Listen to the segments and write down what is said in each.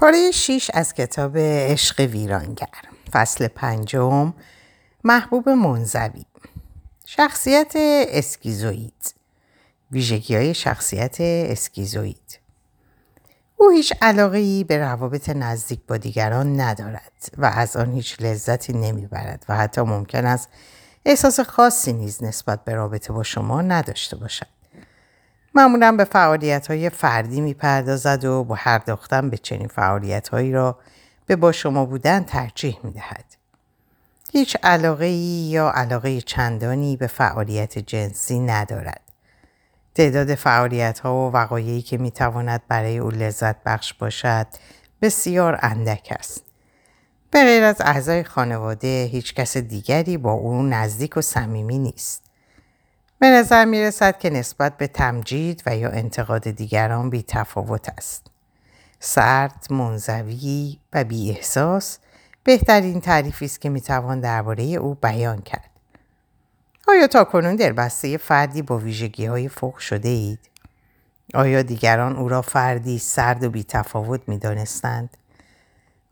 پاره شیش از کتاب عشق ویرانگر. فصل پنجم محبوب منزوی. شخصیت اسکیزوید ویژگی های شخصیت اسکیزوید او هیچ علاقه ای به روابط نزدیک با دیگران ندارد و از آن هیچ لذتی نمی‌برد و حتی ممکن است احساس خاصی نیز نسبت به رابطه با شما نداشته باشد. معمولا به فعالیت های فردی می‌پردازد و با هر داختن به چنین فعالیت هایی را به با شما بودن ترجیح می دهد. هیچ علاقه یا علاقه چندانی به فعالیت جنسی ندارد. تعداد فعالیت ها و وقایعی که می تواند برای او لذت بخش باشد بسیار اندک است. به غیر از اعضای خانواده هیچ کس دیگری با او نزدیک و صمیمی نیست. به نظر می رسد که نسبت به تمجید و یا انتقاد دیگران بی تفاوت است. سرد، منزوی و بی احساس بهترین تعریفی است که می توان درباره او بیان کرد. آیا تا کنون بسته فردی با ویژگی های فوق شده اید؟ آیا دیگران او را فردی سرد و بی تفاوت می دانستند؟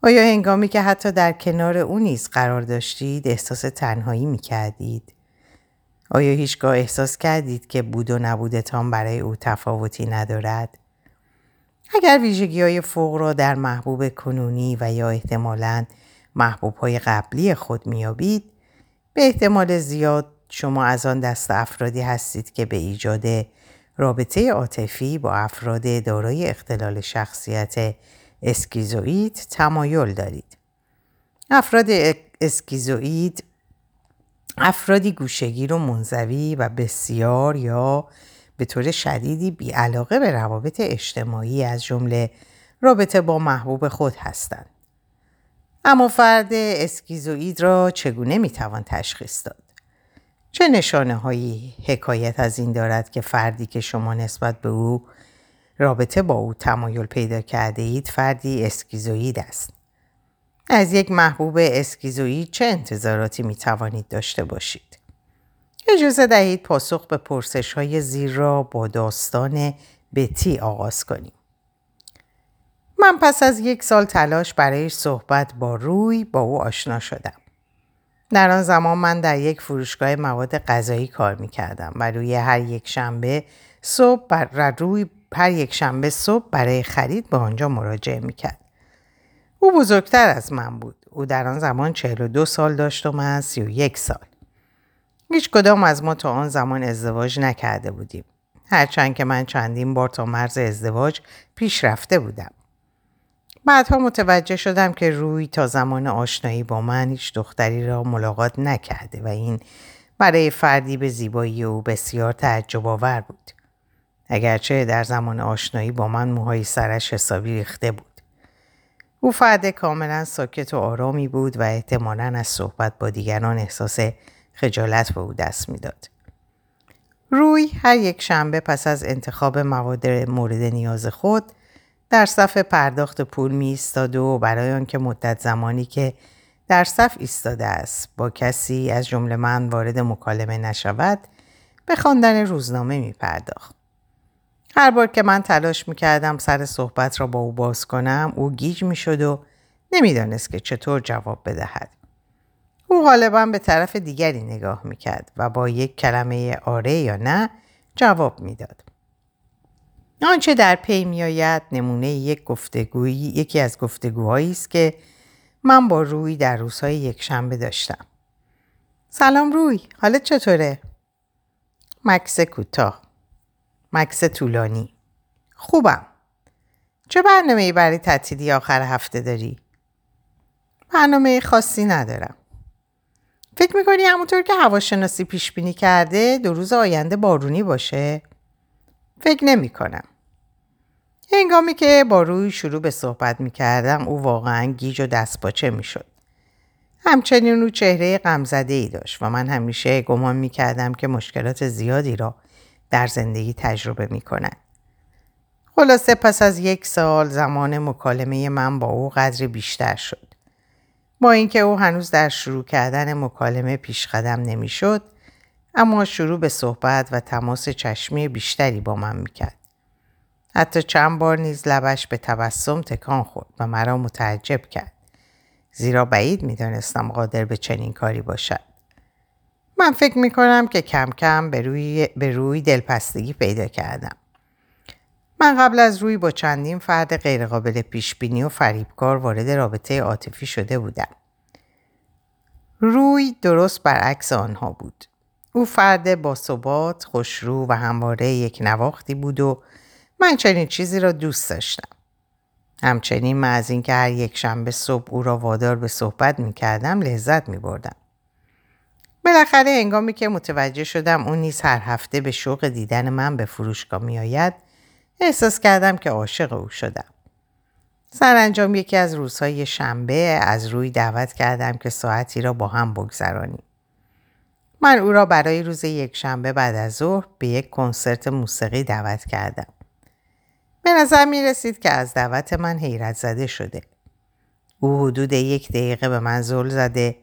آیا هنگامی که حتی در کنار او نیز قرار داشتید احساس تنهایی می کردید؟ آیا هیچگاه احساس کردید که بود و نبودتان برای او تفاوتی ندارد؟ اگر ویژگی های فوق را در محبوب کنونی و یا احتمالاً محبوب های قبلی خود میابید به احتمال زیاد شما از آن دست افرادی هستید که به ایجاد رابطه عاطفی با افراد دارای اختلال شخصیت اسکیزوئید تمایل دارید. افراد اسکیزوئید افرادی گوشگیر و منزوی و بسیار یا به طور شدیدی بیعلاقه به روابط اجتماعی از جمله رابطه با محبوب خود هستند. اما فرد اسکیزوئید را چگونه می‌توان تشخیص داد؟ چه نشانه هایی حکایت از این دارد که فردی که شما نسبت به او رابطه با او تمایل پیدا کرده اید فردی اسکیزوئید است؟ از یک محبوب اسکیزوئید چه انتظاراتی می توانید داشته باشید؟ اجازه دهید پاسخ به پرسش های زیر را با داستان بتی آغاز کنیم. من پس از یک سال تلاش برای صحبت با روی با او آشنا شدم. در آن زمان من در یک فروشگاه مواد غذایی کار می کردم و روی هر یک شنبه صبح بر روی هر یک شنبه صبح برای خرید به آنجا مراجعه می کرد. او بزرگتر از من بود. او در آن زمان 42 سال داشت و من 31 سال. هیچ کدام از ما تا آن زمان ازدواج نکرده بودیم. هرچند که من چندین بار تا مرز ازدواج پیش رفته بودم. بعدها متوجه شدم که روی تا زمان آشنایی با من هیچ دختری را ملاقات نکرده و این برای فردی به زیبایی او بسیار تعجب آور بود. اگرچه در زمان آشنایی با من موهای سرش حسابی ریخته بود. او فرد کاملا ساکت و آرامی بود و احتمالا از صحبت با دیگران احساس خجالت به او دست می‌داد. روی هر یک شنبه پس از انتخاب مواد مورد نیاز خود در صف پرداخت پول می ایستاد و برای آنکه مدت زمانی که در صف ایستاده است با کسی از جمله من وارد مکالمه نشود به خواندن روزنامه می پرداخت. هر بار که من تلاش می کردم سر صحبت را با او باز کنم او گیج می شد و نمی‌دانست که چطور جواب بدهد. او غالبا به طرف دیگری نگاه می کرد و با یک کلمه آره یا نه جواب می‌داد. آنچه در پی میآید نمونه یک گفتگویی یکی از گفتگوهایی است که من با روی در روزهای یک شنبه داشتم. سلام روی، حالت چطوره؟ مکس کوتاه. مکس طولانی. خوبم. چه برنامه ای برای تعطیلی آخر هفته داری؟ برنامه خاصی ندارم. فکر می‌کنی همونطور که هواشناسی پیش بینی کرده دو روز آینده بارونی باشه؟ فکر نمی کنم. هنگامی که با روی شروع به صحبت می کردم او واقعا گیج و دستپاچه می شد. همچنین او چهره غمزده ای داشت و من همیشه گمان می کردم که مشکلات زیادی را در زندگی تجربه می کند. خلاصه پس از یک سال زمان مکالمه من با او قدر بیشتر شد. با اینکه او هنوز در شروع کردن مکالمه پیش قدم نمی‌شد اما شروع به صحبت و تماس چشمی بیشتری با من می‌کرد. حتی چند بار نیز لبش به تبسم تکان خورد و مرا متعجب کرد. زیرا بعید می دانستم قادر به چنین کاری باشد. من فکر می کنم که کم کم به روی, به روی دلپستگی پیدا کردم. من قبل از روی با چندین فرد غیرقابل پیشبینی و فریبکار وارد رابطه عاطفی شده بودم. روی درست برعکس آنها بود. او فرد با ثبات، خوشرو و همواره یک نواختی بود و من چنین چیزی را دوست داشتم. همچنین من از اینکه هر یک شنبه صبح او را وادار به صحبت می کردم لذت می بردم. بالاخره هنگامی که متوجه شدم اون نیز هر هفته به شوق دیدن من به فروشگاه می آید احساس کردم که عاشق او شدم. سرانجام یکی از روزهای شنبه از روی دعوت کردم که ساعتی را با هم بگذرانیم. من او را برای روز یک شنبه بعد از ظهر به یک کنسرت موسیقی دعوت کردم. به نظر می رسید که از دعوت من حیرت زده شده. او حدود یک دقیقه به من زل زده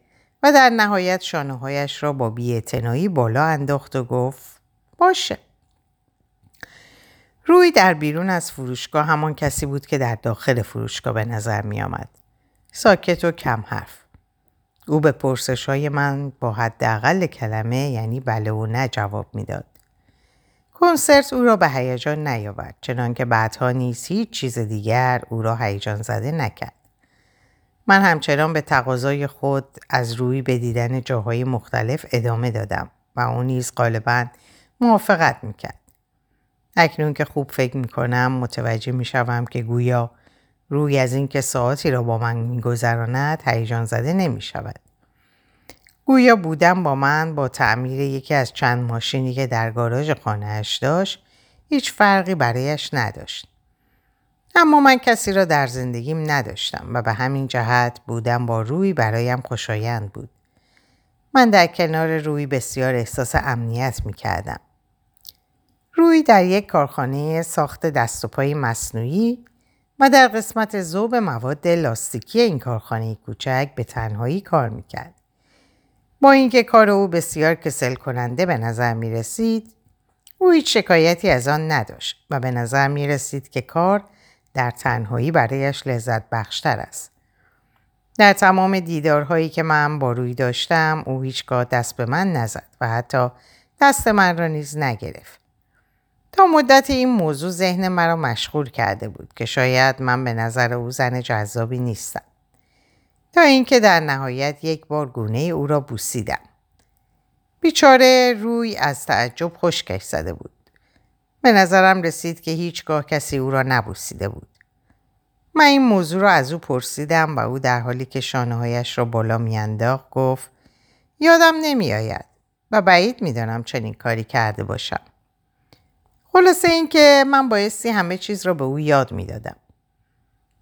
و در نهایت شانه را با بیاعتنایی بالا انداخت و گفت باشه. روی در بیرون از فروشگاه همان کسی بود که در داخل فروشگاه به نظر می آمد. ساکت و کم حرف. او به پرسش های من با حداقل کلمه یعنی بله و نه جواب می‌داد. کنسرت او را به هیجان نیاورد چنانکه بعدها نیز هیچ چیز دیگر او را هیجان زده نکرد. من همچنان به تقاضای خود از روی به دیدن جاهای مختلف ادامه دادم و او نیز غالبا موافقت می‌کرد. اکنون که خوب فکر می‌کنم متوجه می‌شوم که گویا روی از اینکه ساعتی را با من میگذراند هیجان زده نمی شود. گویا بودم با من با تعمیر یکی از چند ماشینی که در گاراژ خانهاش داشت هیچ فرقی برایش نداشت. اما من کسی را در زندگیم نداشتم و به همین جهت بودم با روی برایم خوشایند بود. من در کنار روی بسیار احساس امنیت می کردم. روی در یک کارخانه ساخت دست و پای مصنوعی و در قسمت زوب مواد لاستیکی این کارخانه کوچک به تنهایی کار می‌کرد. با اینکه کار او بسیار کسل کننده به نظر می رسید، او هیچ شکایتی از آن نداشت و به نظر می رسید که کار در تنهایی برایش لذت بخشتر است. در تمام دیدارهایی که من با روی داشتم او هیچگاه دست به من نزد و حتی دست من را نیز نگرفت. تا مدت این موضوع ذهن مرا مشغول کرده بود که شاید من به نظر او زن جذابی نیستم. تا اینکه در نهایت یک بار گونه او را بوسیدم. بیچاره روی از تعجب خشکش زده بود. به نظرم رسید که هیچگاه کسی او را نبوسیده بود. من این موضوع را از او پرسیدم و او در حالی که شانه هایش را بالا میانداخت گفت یادم نمیآید و بعید می‌دانم چنین کاری کرده باشم. خلاصه اینکه من بایستی همه چیز را به او یاد می‌دادم.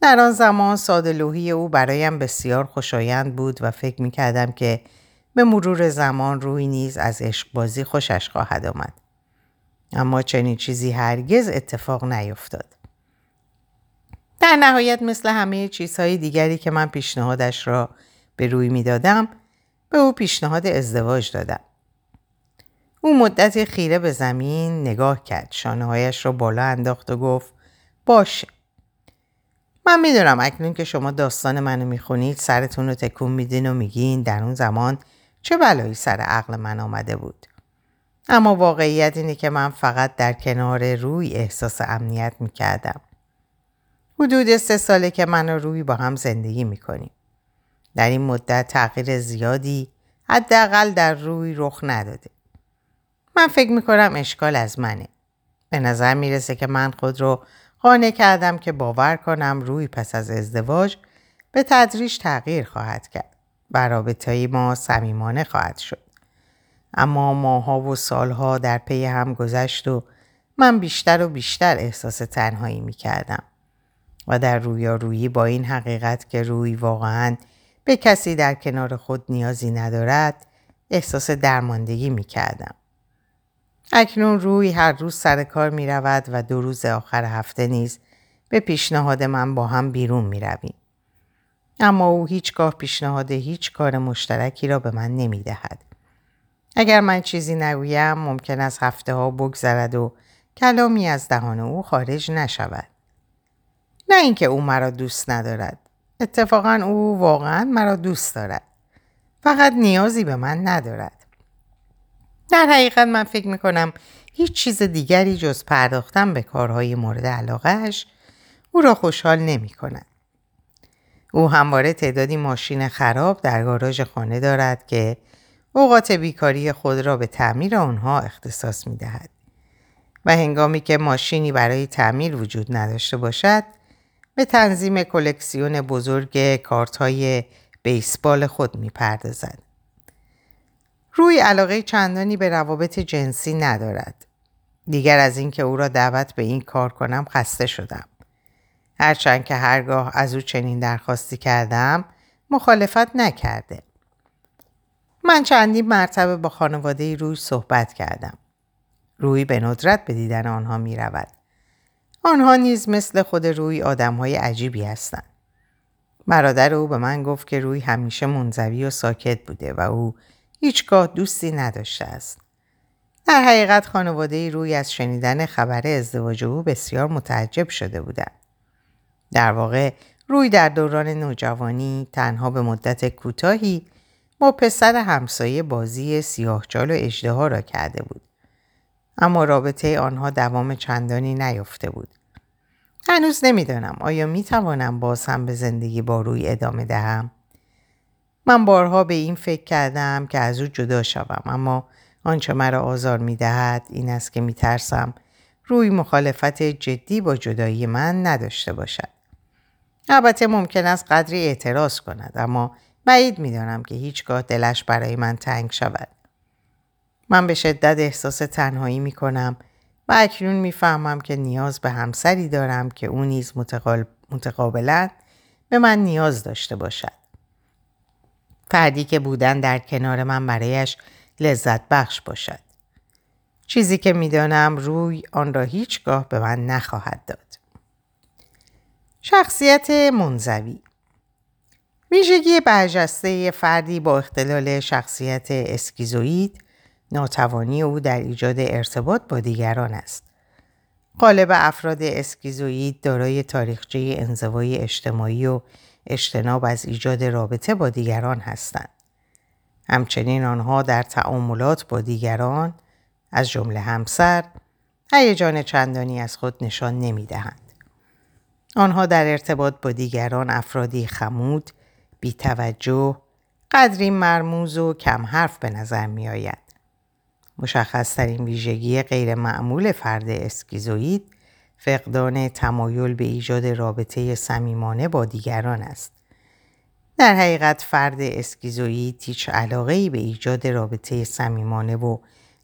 در آن زمان سادلوهی او برایم بسیار خوشایند بود و فکر می کردم که به مرور زمان روی نیز از عشقبازی خوشش خواهد آمد. اما چنین چیزی هرگز اتفاق نیفتاد. در نهایت مثل همه چیزهای دیگری که من پیشنهادش را به روی می دادم به او پیشنهاد ازدواج دادم. او مدتی خیره به زمین نگاه کرد. شانه هایش را بالا انداخت و گفت باشه. من می‌دونم اکنون که شما داستان منو می‌خونید سرتون رو تکون میدین و میگین در اون زمان چه بلایی سر عقل من آمده بود. اما واقعیت اینه که من فقط در کنار روی احساس امنیت می‌کردم. حدود سه ساله که من و روی با هم زندگی می‌کنیم. در این مدت تغییر زیادی حداقل در روی رخ نداده. من فکر می‌کنم اشکال از منه. به نظر می‌رسه که من خود رو قانع کردم که باور کنم روی پس از ازدواج به تدریج تغییر خواهد کرد و رابطه ما صمیمانه خواهد شد. اما ماها و سالها در پی هم گذشت و من بیشتر و بیشتر احساس تنهایی می کردم. و در رویارویی با این حقیقت که روی واقعا به کسی در کنار خود نیازی ندارد احساس درماندگی می کردم. اکنون روی هر روز سر کار می رود و دو روز آخر هفته نیز به پیشنهاد من با هم بیرون می رویم. اما او هیچگاه پیشنهاد هیچ کار مشترکی را به من نمی دهد. اگر من چیزی نگویم ممکن است هفته ها بگذرد و کلامی از دهان او خارج نشود. نه اینکه او مرا دوست ندارد. اتفاقا او واقعا مرا دوست دارد. فقط نیازی به من ندارد. در حقیقت من فکر می کنم هیچ چیز دیگری جز پرداختن به کارهای مورد علاقهش او را خوشحال نمی کند. او همواره تعدادی ماشین خراب در گاراژ خانه دارد که اوقات بیکاری خود را به تعمیر آنها اختصاص می دهد. و هنگامی که ماشینی برای تعمیر وجود نداشته باشد به تنظیم کلکسیون بزرگ کارت های بیسبال خود می پردازد. روی علاقه چندانی به روابط جنسی ندارد. دیگر از اینکه او را دعوت به این کار کنم خسته شدم. هرچند که هرگاه از او چنین درخواستی کردم مخالفت نکرده. من چندین مرتبه با خانواده روی صحبت کردم. روی به ندرت به دیدن آنها می رود. آنها نیز مثل خود روی آدم های عجیبی هستند. برادر او به من گفت که روی همیشه منزوی و ساکت بوده و او هیچگاه دوستی نداشته است. در حقیقت خانواده روی از شنیدن خبر ازدواج او بسیار متعجب شده بودند. در واقع روی در دوران نوجوانی تنها به مدت کوتاهی با پسر همسایه بازی سیاهچال و اجدها را کرده بود. اما رابطه آنها دوام چندانی نیافته بود. هنوز نمی‌دانم آیا می توانم باز هم به زندگی با روی ادامه دهم؟ من بارها به این فکر کردم که از او جدا شوم اما آنچه مرا آزار می دهد این است که می ترسم روی مخالفت جدی با جدایی من نداشته باشد. البته ممکن است قدری اعتراض کند اما بعید می‌دانم که هیچگاه دلش برای من تنگ شود. من به شدت احساس تنهایی می کنم و اکنون می‌فهمم که نیاز به همسری دارم که او نیز متقابلا به من نیاز داشته باشد. فردی که بودن در کنار من برایش لذت بخش باشد. چیزی که می‌دانم روی آن را هیچگاه به من نخواهد داد. شخصیت منزوی ویژگی برجسته فردی با اختلال شخصیت اسکیزوید ناتوانی او در ایجاد ارتباط با دیگران است. قالب افراد اسکیزوید دارای تاریخچه انزوای اجتماعی و اجتناب از ایجاد رابطه با دیگران هستند. همچنین آنها در تعاملات با دیگران از جمله همسر هیجان چندانی از خود نشان نمی دهند. آنها در ارتباط با دیگران افرادی خمود، بیتوجه، قدری مرموز و کم حرف به نظر می آید. مشخص ترین ویژگی غیر معمول فرد اسکیزوید فقدان تمایل به ایجاد رابطه صمیمانه با دیگران است. در حقیقت فرد اسکیزوید هیچ علاقه ای به ایجاد رابطه صمیمانه و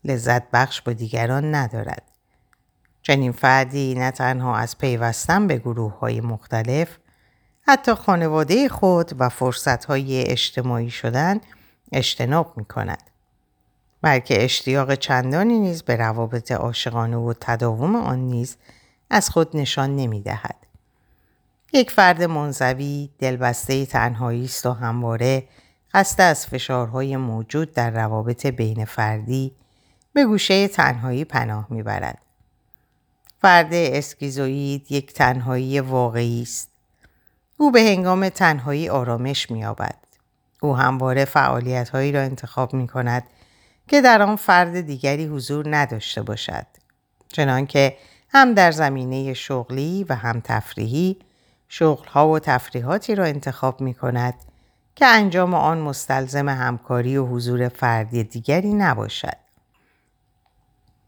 لذت بخش با دیگران ندارد. چنین فردی نه تنها از پیوستن به گروه های مختلف حتی خانواده خود و فرصت های اجتماعی شدن اجتناب می کند. بلکه اشتیاق چندانی نیز به روابط عاشقانه و تداوم آن نیز از خود نشان نمی دهد. یک فرد منزوی دلبسته تنهایی است و همواره خسته از فشارهای موجود در روابط بین فردی به گوشه تنهایی پناه می‌برد. فرد اسکیزوید یک تنهایی واقعی است. او به هنگام تنهایی آرامش مییابد. او همواره فعالیت هایی را انتخاب می کند که در آن فرد دیگری حضور نداشته باشد. چنانکه هم در زمینه شغلی و هم تفریحی شغلها و تفریحاتی را انتخاب می کند که انجام آن مستلزم همکاری و حضور فردی دیگری نباشد.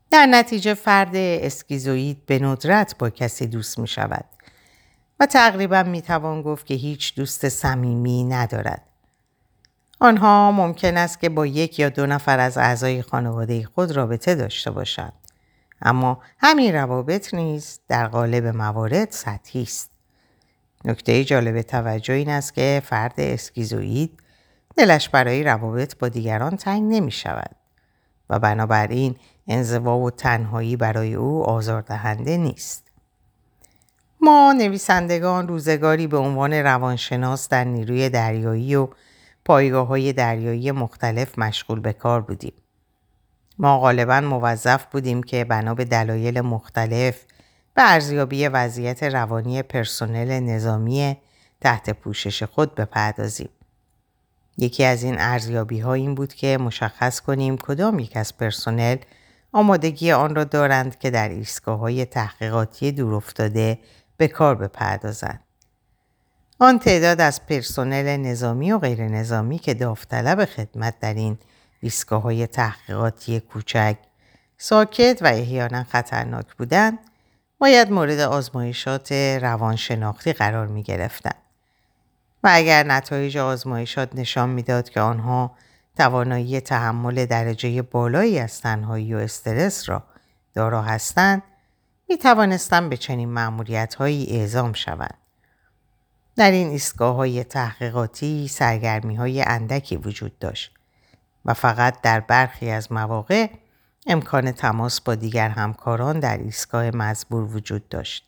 در نتیجه فرد اسکیزوید به ندرت با کسی دوست می شود و تقریبا می توان گفت که هیچ دوست صمیمی ندارد. آنها ممکن است که با یک یا دو نفر از اعضای خانواده خود رابطه داشته باشند. اما همین روابط نیز در قالب موارد سطحی است. نکته جالب توجه این است که فرد اسکیزوید دلش برای روابط با دیگران تنگ نمی شود و بنابراین انزوا و تنهایی برای او آزاردهنده نیست. ما نویسندگان روزگاری به عنوان روانشناس در نیروی دریایی و پایگاه های دریایی مختلف مشغول به کار بودیم. ما غالبا موظف بودیم که بنا به دلایل مختلف به ارزیابی وضعیت روانی پرسنل نظامی تحت پوشش خود بپردازیم. یکی از این ارزیابی ها این بود که مشخص کنیم کدام یک از پرسنل آمادگی آن را دارند که در ایستگاه های تحقیقاتی دورافتاده به کار بپردازند. آن تعداد از پرسنل نظامی و غیر نظامی که داوطلب خدمت در این ایستگاه های تحقیقاتی کوچک ساکت و احیانا خطرناک بودند باید مورد آزمایشات روانشناختی قرار می گرفتن. و اگر نتایج آزمایشات نشان می‌داد که آنها توانایی تحمل درجه بالایی از تنهایی و استرس را دارا هستند می توانستند به چنین معمولیت هایی اعزام شوند. در این ایستگاه های تحقیقاتی سرگرمی های اندکی وجود داشت و فقط در برخی از مواقع امکان تماس با دیگر همکاران در ایستگاه مزبور وجود داشت.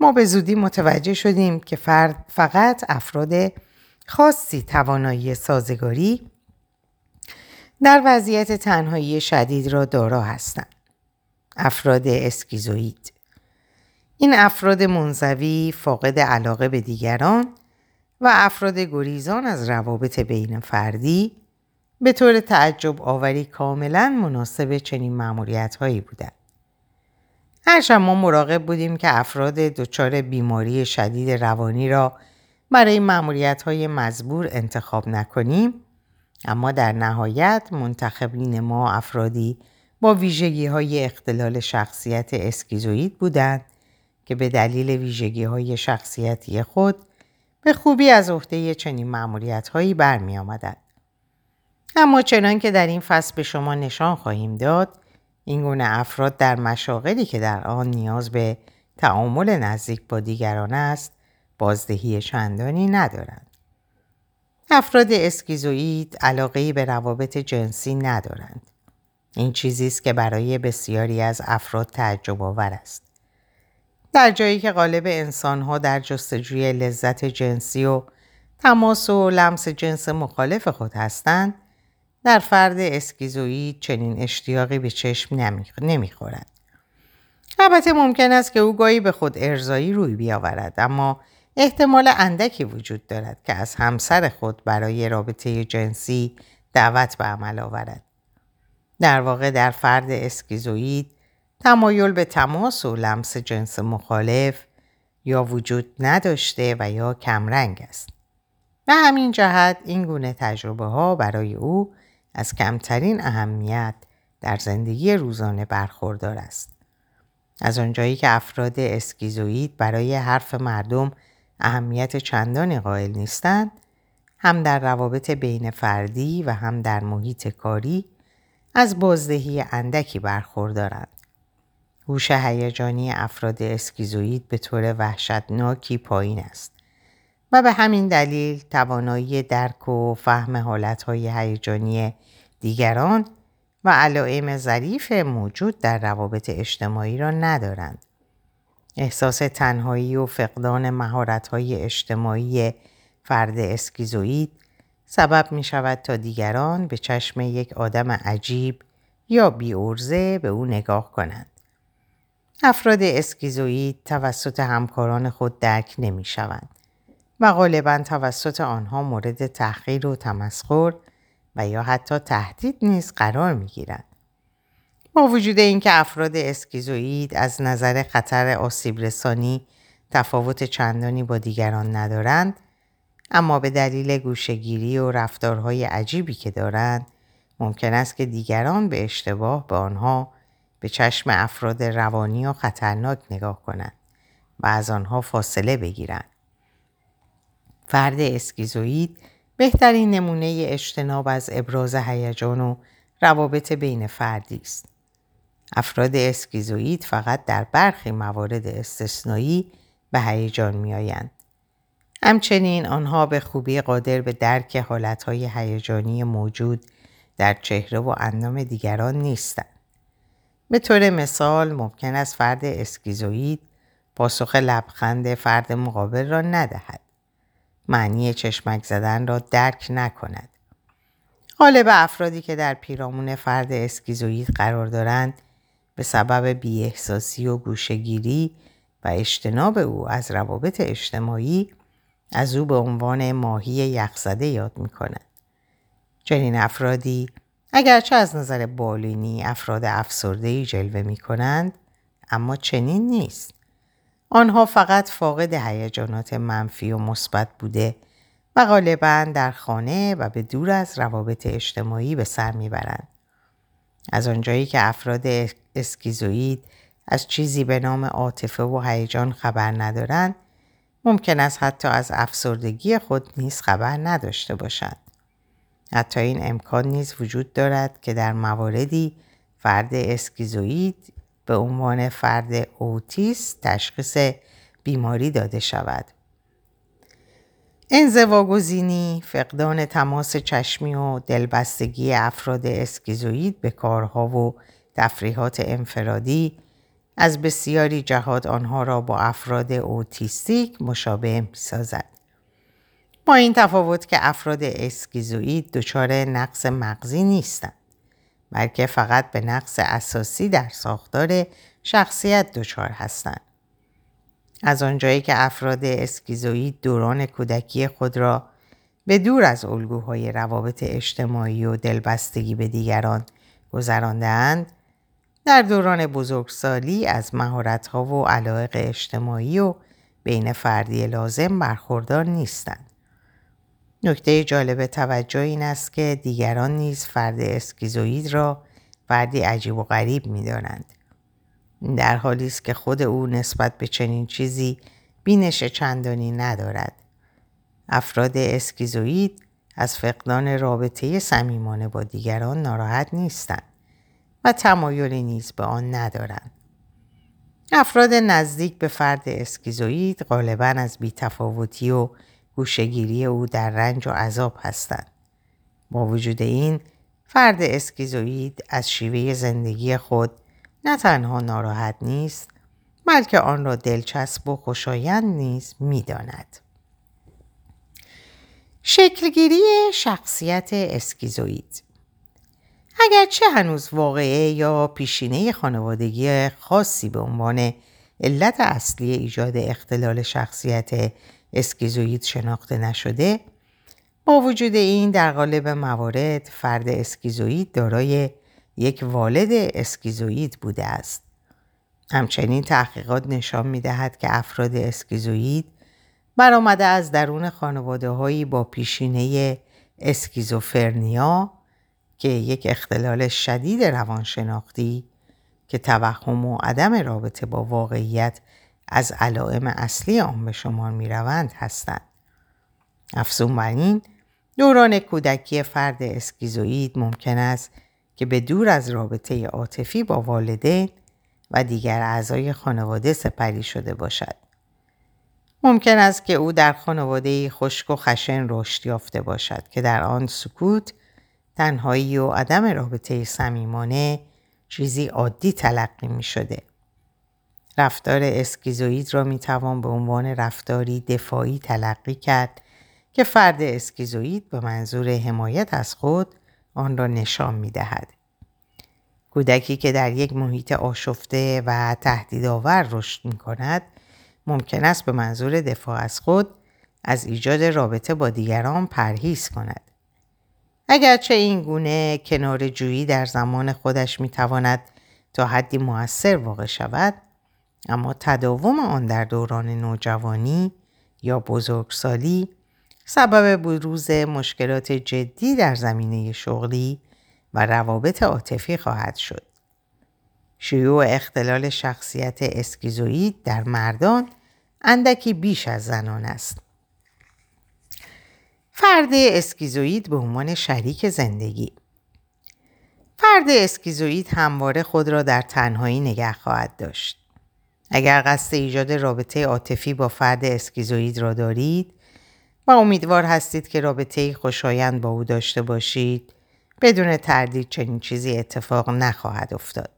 ما به زودی متوجه شدیم که فرد فقط افراد خاصی توانایی سازگاری در وضعیت تنهایی شدید را دارا هستند. افراد اسکیزوید این افراد منزوی فاقد علاقه به دیگران و افراد گریزان از روابط بین فردی به طور تعجب آوری کاملا مناسب چنین معمولیت هایی بودند. هرچند ما مراقب بودیم که افراد دچار بیماری شدید روانی را برای معمولیت های مزبور انتخاب نکنیم اما در نهایت منتخبین ما افرادی با ویژگی های اختلال شخصیت اسکیزوید بودند که به دلیل ویژگی های شخصیتی خود به خوبی از عهده چنین معمولیت هایی برمی آمدند. اما چنان که در این فصل به شما نشان خواهیم داد این گونه افراد در مشاغلی که در آن نیاز به تعامل نزدیک با دیگران است بازدهی چندانی ندارند. افراد اسکیزوئید علاقه به روابط جنسی ندارند. این چیزی است که برای بسیاری از افراد تعجب آور است. در جایی که غالب انسانها در جستجوی لذت جنسی و تماس و لمس جنس مخالف خود هستند در فرد اسکیزوئید چنین اشتیاقی به چشم نمی‌خورد. البته ممکن است که او گاهی به خود ارزایی روی بیاورد اما احتمال اندکی وجود دارد که از همسر خود برای رابطه جنسی دعوت به عمل آورد. در واقع در فرد اسکیزوئید تمایل به تماس و لمس جنس مخالف یا وجود نداشته و یا کمرنگ است. به همین جهت این گونه تجربه ها برای او از کمترین اهمیت در زندگی روزانه برخوردار است. از آنجایی که افراد اسکیزوئید برای حرف مردم اهمیت چندانی قائل نیستند، هم در روابط بین فردی و هم در محیط کاری از بازدهی اندکی برخوردارند. هوش هیجانی افراد اسکیزوئید به طور وحشتناکی پایین است و به همین دلیل توانایی درک و فهم حالتهای هیجانی دیگران و علائم ظریف موجود در روابط اجتماعی را ندارند. احساس تنهایی و فقدان مهارت‌های اجتماعی فرد اسکیزوئید سبب می شود تا دیگران به چشم یک آدم عجیب یا بیورزه به او نگاه کنند. افراد اسکیزوئید توسط همکاران خود درک نمی شوند و غالبا توسط آنها مورد تحقیر و تمسخر و یا حتی تهدید نیز قرار می گیرند. با وجود اینکه افراد اسکیزوئید از نظر خطر آسیب رسانی تفاوت چندانی با دیگران ندارند اما به دلیل گوشگیری و رفتارهای عجیبی که دارند ممکن است که دیگران به اشتباه به آنها به چشم افراد روانی و خطرناک نگاه کنند و از آنها فاصله بگیرند. فرد اسکیزوئید بهترین نمونه اجتناب از ابراز هیجان و روابط بین فردی است. افراد اسکیزوئید فقط در برخی موارد استثنایی به هیجان میآیند. همچنین آنها به خوبی قادر به درک حالتهای هیجانی موجود در چهره و اندام دیگران نیستند. به طور مثال ممکن است فرد اسکیزوئید پاسخ لبخند فرد مقابل را ندهد. معنی چشمک زدن را درک نکند. غالب افرادی که در پیرامون فرد اسکیزوید قرار دارند به سبب بیاحساسی و گوشگیری و اجتناب او از روابط اجتماعی از او به عنوان ماهی یخزده یاد می‌کنند. چنین افرادی اگرچه از نظر بالینی افراد افسرده جلوه می کنند اما چنین نیست. آنها فقط فاقد هیجانات منفی و مثبت بوده و غالبا در خانه و به دور از روابط اجتماعی به سر می‌برند. از آنجایی که افراد اسکیزوید از چیزی به نام عاطفه و هیجان خبر ندارند ممکن است حتی از افسردگی خود نیز خبر نداشته باشند. حتی این امکان نیز وجود دارد که در مواردی فرد اسکیزوید به عنوان فرد اوتیس تشخیص بیماری داده شود. انزواگزینی، فقدان تماس چشمی و دلبستگی افراد اسکیزوید به کارها و تفریحات انفرادی از بسیاری جهات آنها را با افراد اوتیستیک مشابه می سازد. با این تفاوت که افراد اسکیزوید دچار نقص مغزی نیستند بلکه فقط به نقص اساسی در ساختار شخصیت دچار هستند. از آنجایی که افراد اسکیزوید دوران کودکی خود را به دور از الگوهای روابط اجتماعی و دلبستگی به دیگران گذراندهاند در دوران بزرگسالی از مهارت‌ها و علایق اجتماعی و بین فردی لازم برخوردار نیستند. نکته جالب توجه این است که دیگران نیز فرد اسکیزوید را فردی عجیب و غریب می دانند. در حالی است که خود او نسبت به چنین چیزی بینش چندانی ندارد. افراد اسکیزوید از فقدان رابطه صمیمانه با دیگران ناراحت نیستند و تمایلی نیز به آن ندارند. افراد نزدیک به فرد اسکیزوید غالبا از بیتفاوتی و گوشگیری او در رنج و عذاب هستند. با وجود این فرد اسکیزوید از شیوه زندگی خود نه تنها ناراحت نیست بلکه آن را دلچسب و خوشایند نیز می‌داند. شکلگیری شخصیت اسکیزوید اگرچه هنوز واقعه یا پیشینه خانوادگی خاصی به عنوان علت اصلی ایجاد اختلال شخصیت اسکیزوید شناخته نشده با وجود این در قالب موارد فرد اسکیزوید دارای یک والد اسکیزوید بوده است. همچنین تحقیقات نشان می دهد که افراد اسکیزوید برآمده از درون خانواده هایی با پیشینه اسکیزوفرنیا که یک اختلال شدید روانشناختی که توهم و عدم رابطه با واقعیت از علائم اصلی آن به شمار می روند هستند. افزون بر این دوران کودکی فرد اسکیزوید ممکن است که به دور از رابطه عاطفی با والدین و دیگر اعضای خانواده سپری شده باشد. ممکن است که او در خانواده خشک و خشن رشد یافته باشد که در آن سکوت، تنهایی و عدم رابطه صمیمانه چیزی عادی تلقی می شده. رفتار اسکیزوید را می توان به عنوان رفتاری دفاعی تلقی کرد که فرد اسکیزوید به منظور حمایت از خود آن را نشان می دهد. کودکی که در یک محیط آشفته و تهدیدآور رشد می کند ممکن است به منظور دفاع از خود از ایجاد رابطه با دیگران پرهیز کند. اگرچه این گونه کنار جویی در زمان خودش می تواند تا حدی موثر واقع شود اما تداوم آن در دوران نوجوانی یا بزرگسالی سبب بروز مشکلات جدی در زمینه شغلی و روابط عاطفی خواهد شد. شیوع اختلال شخصیت اسکیزوید در مردان اندکی بیش از زنان است. فرد اسکیزوید به عنوان شریک زندگی فرد اسکیزوید همواره خود را در تنهایی نگه خواهد داشت. اگر قصد ایجاد رابطه عاطفی با فرد اسکیزوید را دارید و امیدوار هستید که رابطه خوشایند با او داشته باشید بدون تردید چنین چیزی اتفاق نخواهد افتاد.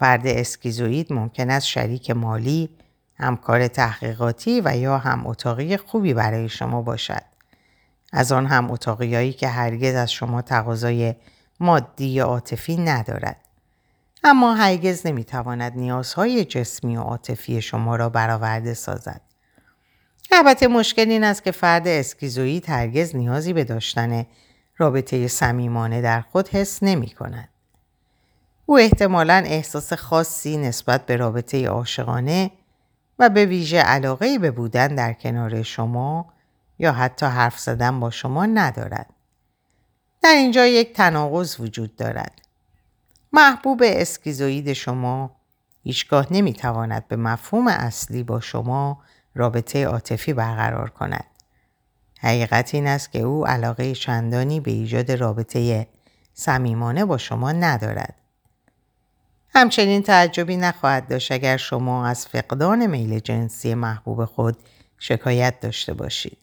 فرد اسکیزوید ممکن است شریک مالی، همکار تحقیقاتی و یا هم اتاقی خوبی برای شما باشد. از آن هم اتاقیایی که هرگز از شما تقاضای مادی یا عاطفی ندارد اما هرگز نمی‌تواند نیازهای جسمی و عاطفی شما را برآورده سازد البته مشکل این است که فرد اسکیزوئید هرگز نیازی به داشتن رابطه صمیمانه در خود حس نمی کند. او احتمالا احساس خاصی نسبت به رابطه عاشقانه و به ویژه علاقه به بودن در کنار شما یا حتی حرف زدن با شما ندارد. در اینجا یک تناقض وجود دارد. محبوب اسکیزوئید شما هیچگاه نمی‌تواند به مفهوم اصلی با شما رابطه عاطفی برقرار کند. حقیقت این است که او علاقه چندانی به ایجاد رابطه صمیمانه با شما ندارد. همچنین تعجبی نخواهد داشت اگر شما از فقدان میل جنسی محبوب خود شکایت داشته باشید.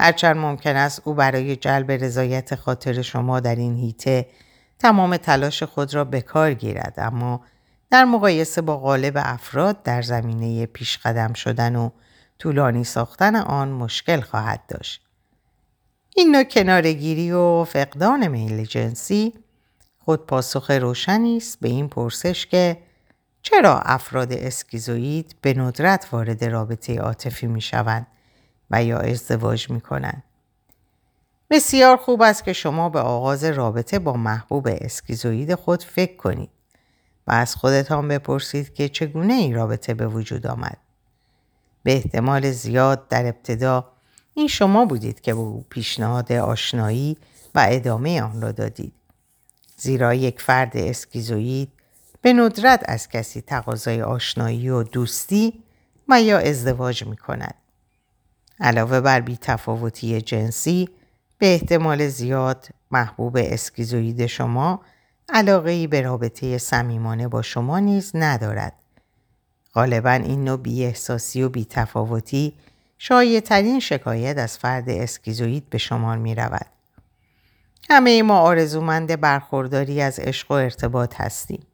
هرچند ممکن است او برای جلب رضایت خاطر شما در این هیته تمام تلاش خود را به کار گیرد اما در مقایسه با غالب افراد در زمینه پیش قدم شدن و طولانی ساختن آن مشکل خواهد داشت. این نوع کنارگیری و فقدان میل جنسی خود پاسخ روشنی است به این پرسش که چرا افراد اسکیزوئید به ندرت وارد رابطه عاطفی می شوند و یا ازدواج می کنند. بسیار خوب است که شما به آغاز رابطه با محبوب اسکیزوئید خود فکر کنید و از خودتان بپرسید که چگونه این رابطه به وجود آمد. به احتمال زیاد در ابتدا این شما بودید که به او پیشنهاد آشنایی و ادامه آن را دادید. زیرا یک فرد اسکیزوئید به ندرت از کسی تقاضای آشنایی و دوستی و یا ازدواج می کند. علاوه بر بی تفاوتی جنسی به احتمال زیاد محبوب اسکیزوئید شما علاقه به رابطه صمیمانه با شما نیز ندارد. غالبا این نوع بی احساسی و بی تفاوتی ترین شکایت از فرد اسکیزوئید به شمار می رود. همه ما آرزومند برخورداری از عشق و ارتباط هستیم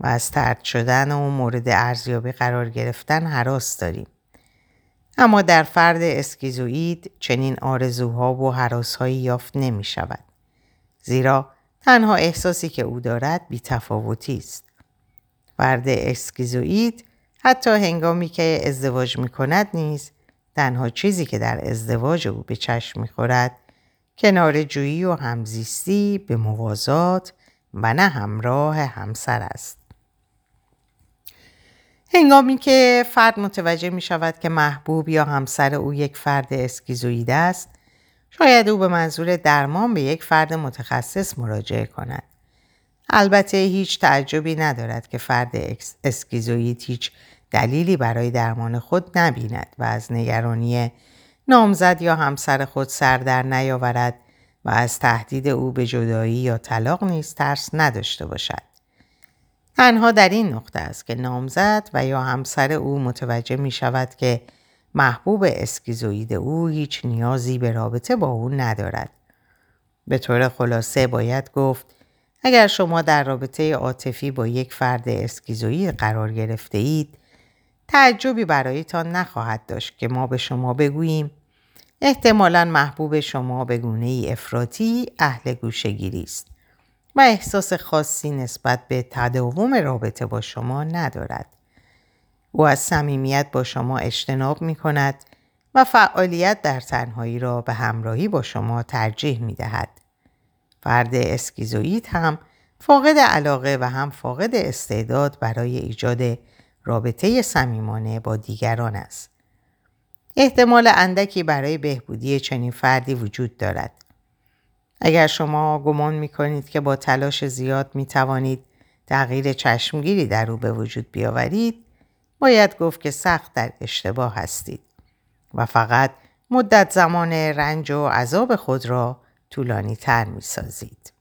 و از ترد شدن و مورد ارزیابی قرار گرفتن حراس داریم. اما در فرد اسکیزوئید چنین آرزوها و حراسهایی یافت نمی شود. زیرا تنها احساسی که او دارد بی تفاوتی است. فرد اسکیزوئید حتی هنگامی که ازدواج می کند نیز تنها چیزی که در ازدواج او به چشم می خورد کنار جویی و همزیستی به موازات و نه همراه همسر است. هنگامی که فرد متوجه می شود که محبوب یا همسر او یک فرد اسکیزوید است شاید او به منظور درمان به یک فرد متخصص مراجعه کند. البته هیچ تعجبی ندارد که فرد اسکیزوید هیچ دلیلی برای درمان خود نبیند و از نگرانی نامزد یا همسر خود سر در نیاورد و از تهدید او به جدایی یا طلاق نیز ترس نداشته باشد. تنها در این نقطه است که نامزد و یا همسر او متوجه می شود که محبوب اسکیزوید او هیچ نیازی به رابطه با او ندارد. به طور خلاصه باید گفت اگر شما در رابطه عاطفی با یک فرد اسکیزوید قرار گرفته اید تعجبی برایتان نخواهد داشت که ما به شما بگوییم احتمالا محبوب شما به گونه ای افراطی اهل گوشگیری است و احساس خاصی نسبت به تداوم رابطه با شما ندارد. او از صمیمیت با شما اجتناب می کند و فعالیت در تنهایی را به همراهی با شما ترجیح می دهد. فرد اسکیزوئید هم فاقد علاقه و هم فاقد استعداد برای ایجاد رابطه صمیمانه با دیگران است. احتمال اندکی برای بهبودی چنین فردی وجود دارد. اگر شما گمان می کنید که با تلاش زیاد می توانید تغییر چشمگیری در او به وجود بیاورید باید گفت که سخت در اشتباه هستید و فقط مدت زمان رنج و عذاب خود را طولانی تر می سازید.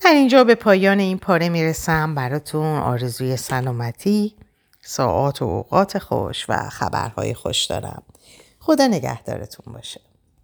در اینجا به پایان این پاره می‌رسم. براتون آرزوی سلامتی ساعات و اوقات خوش و خبرهای خوش دارم. خدا نگهدارتون باشه.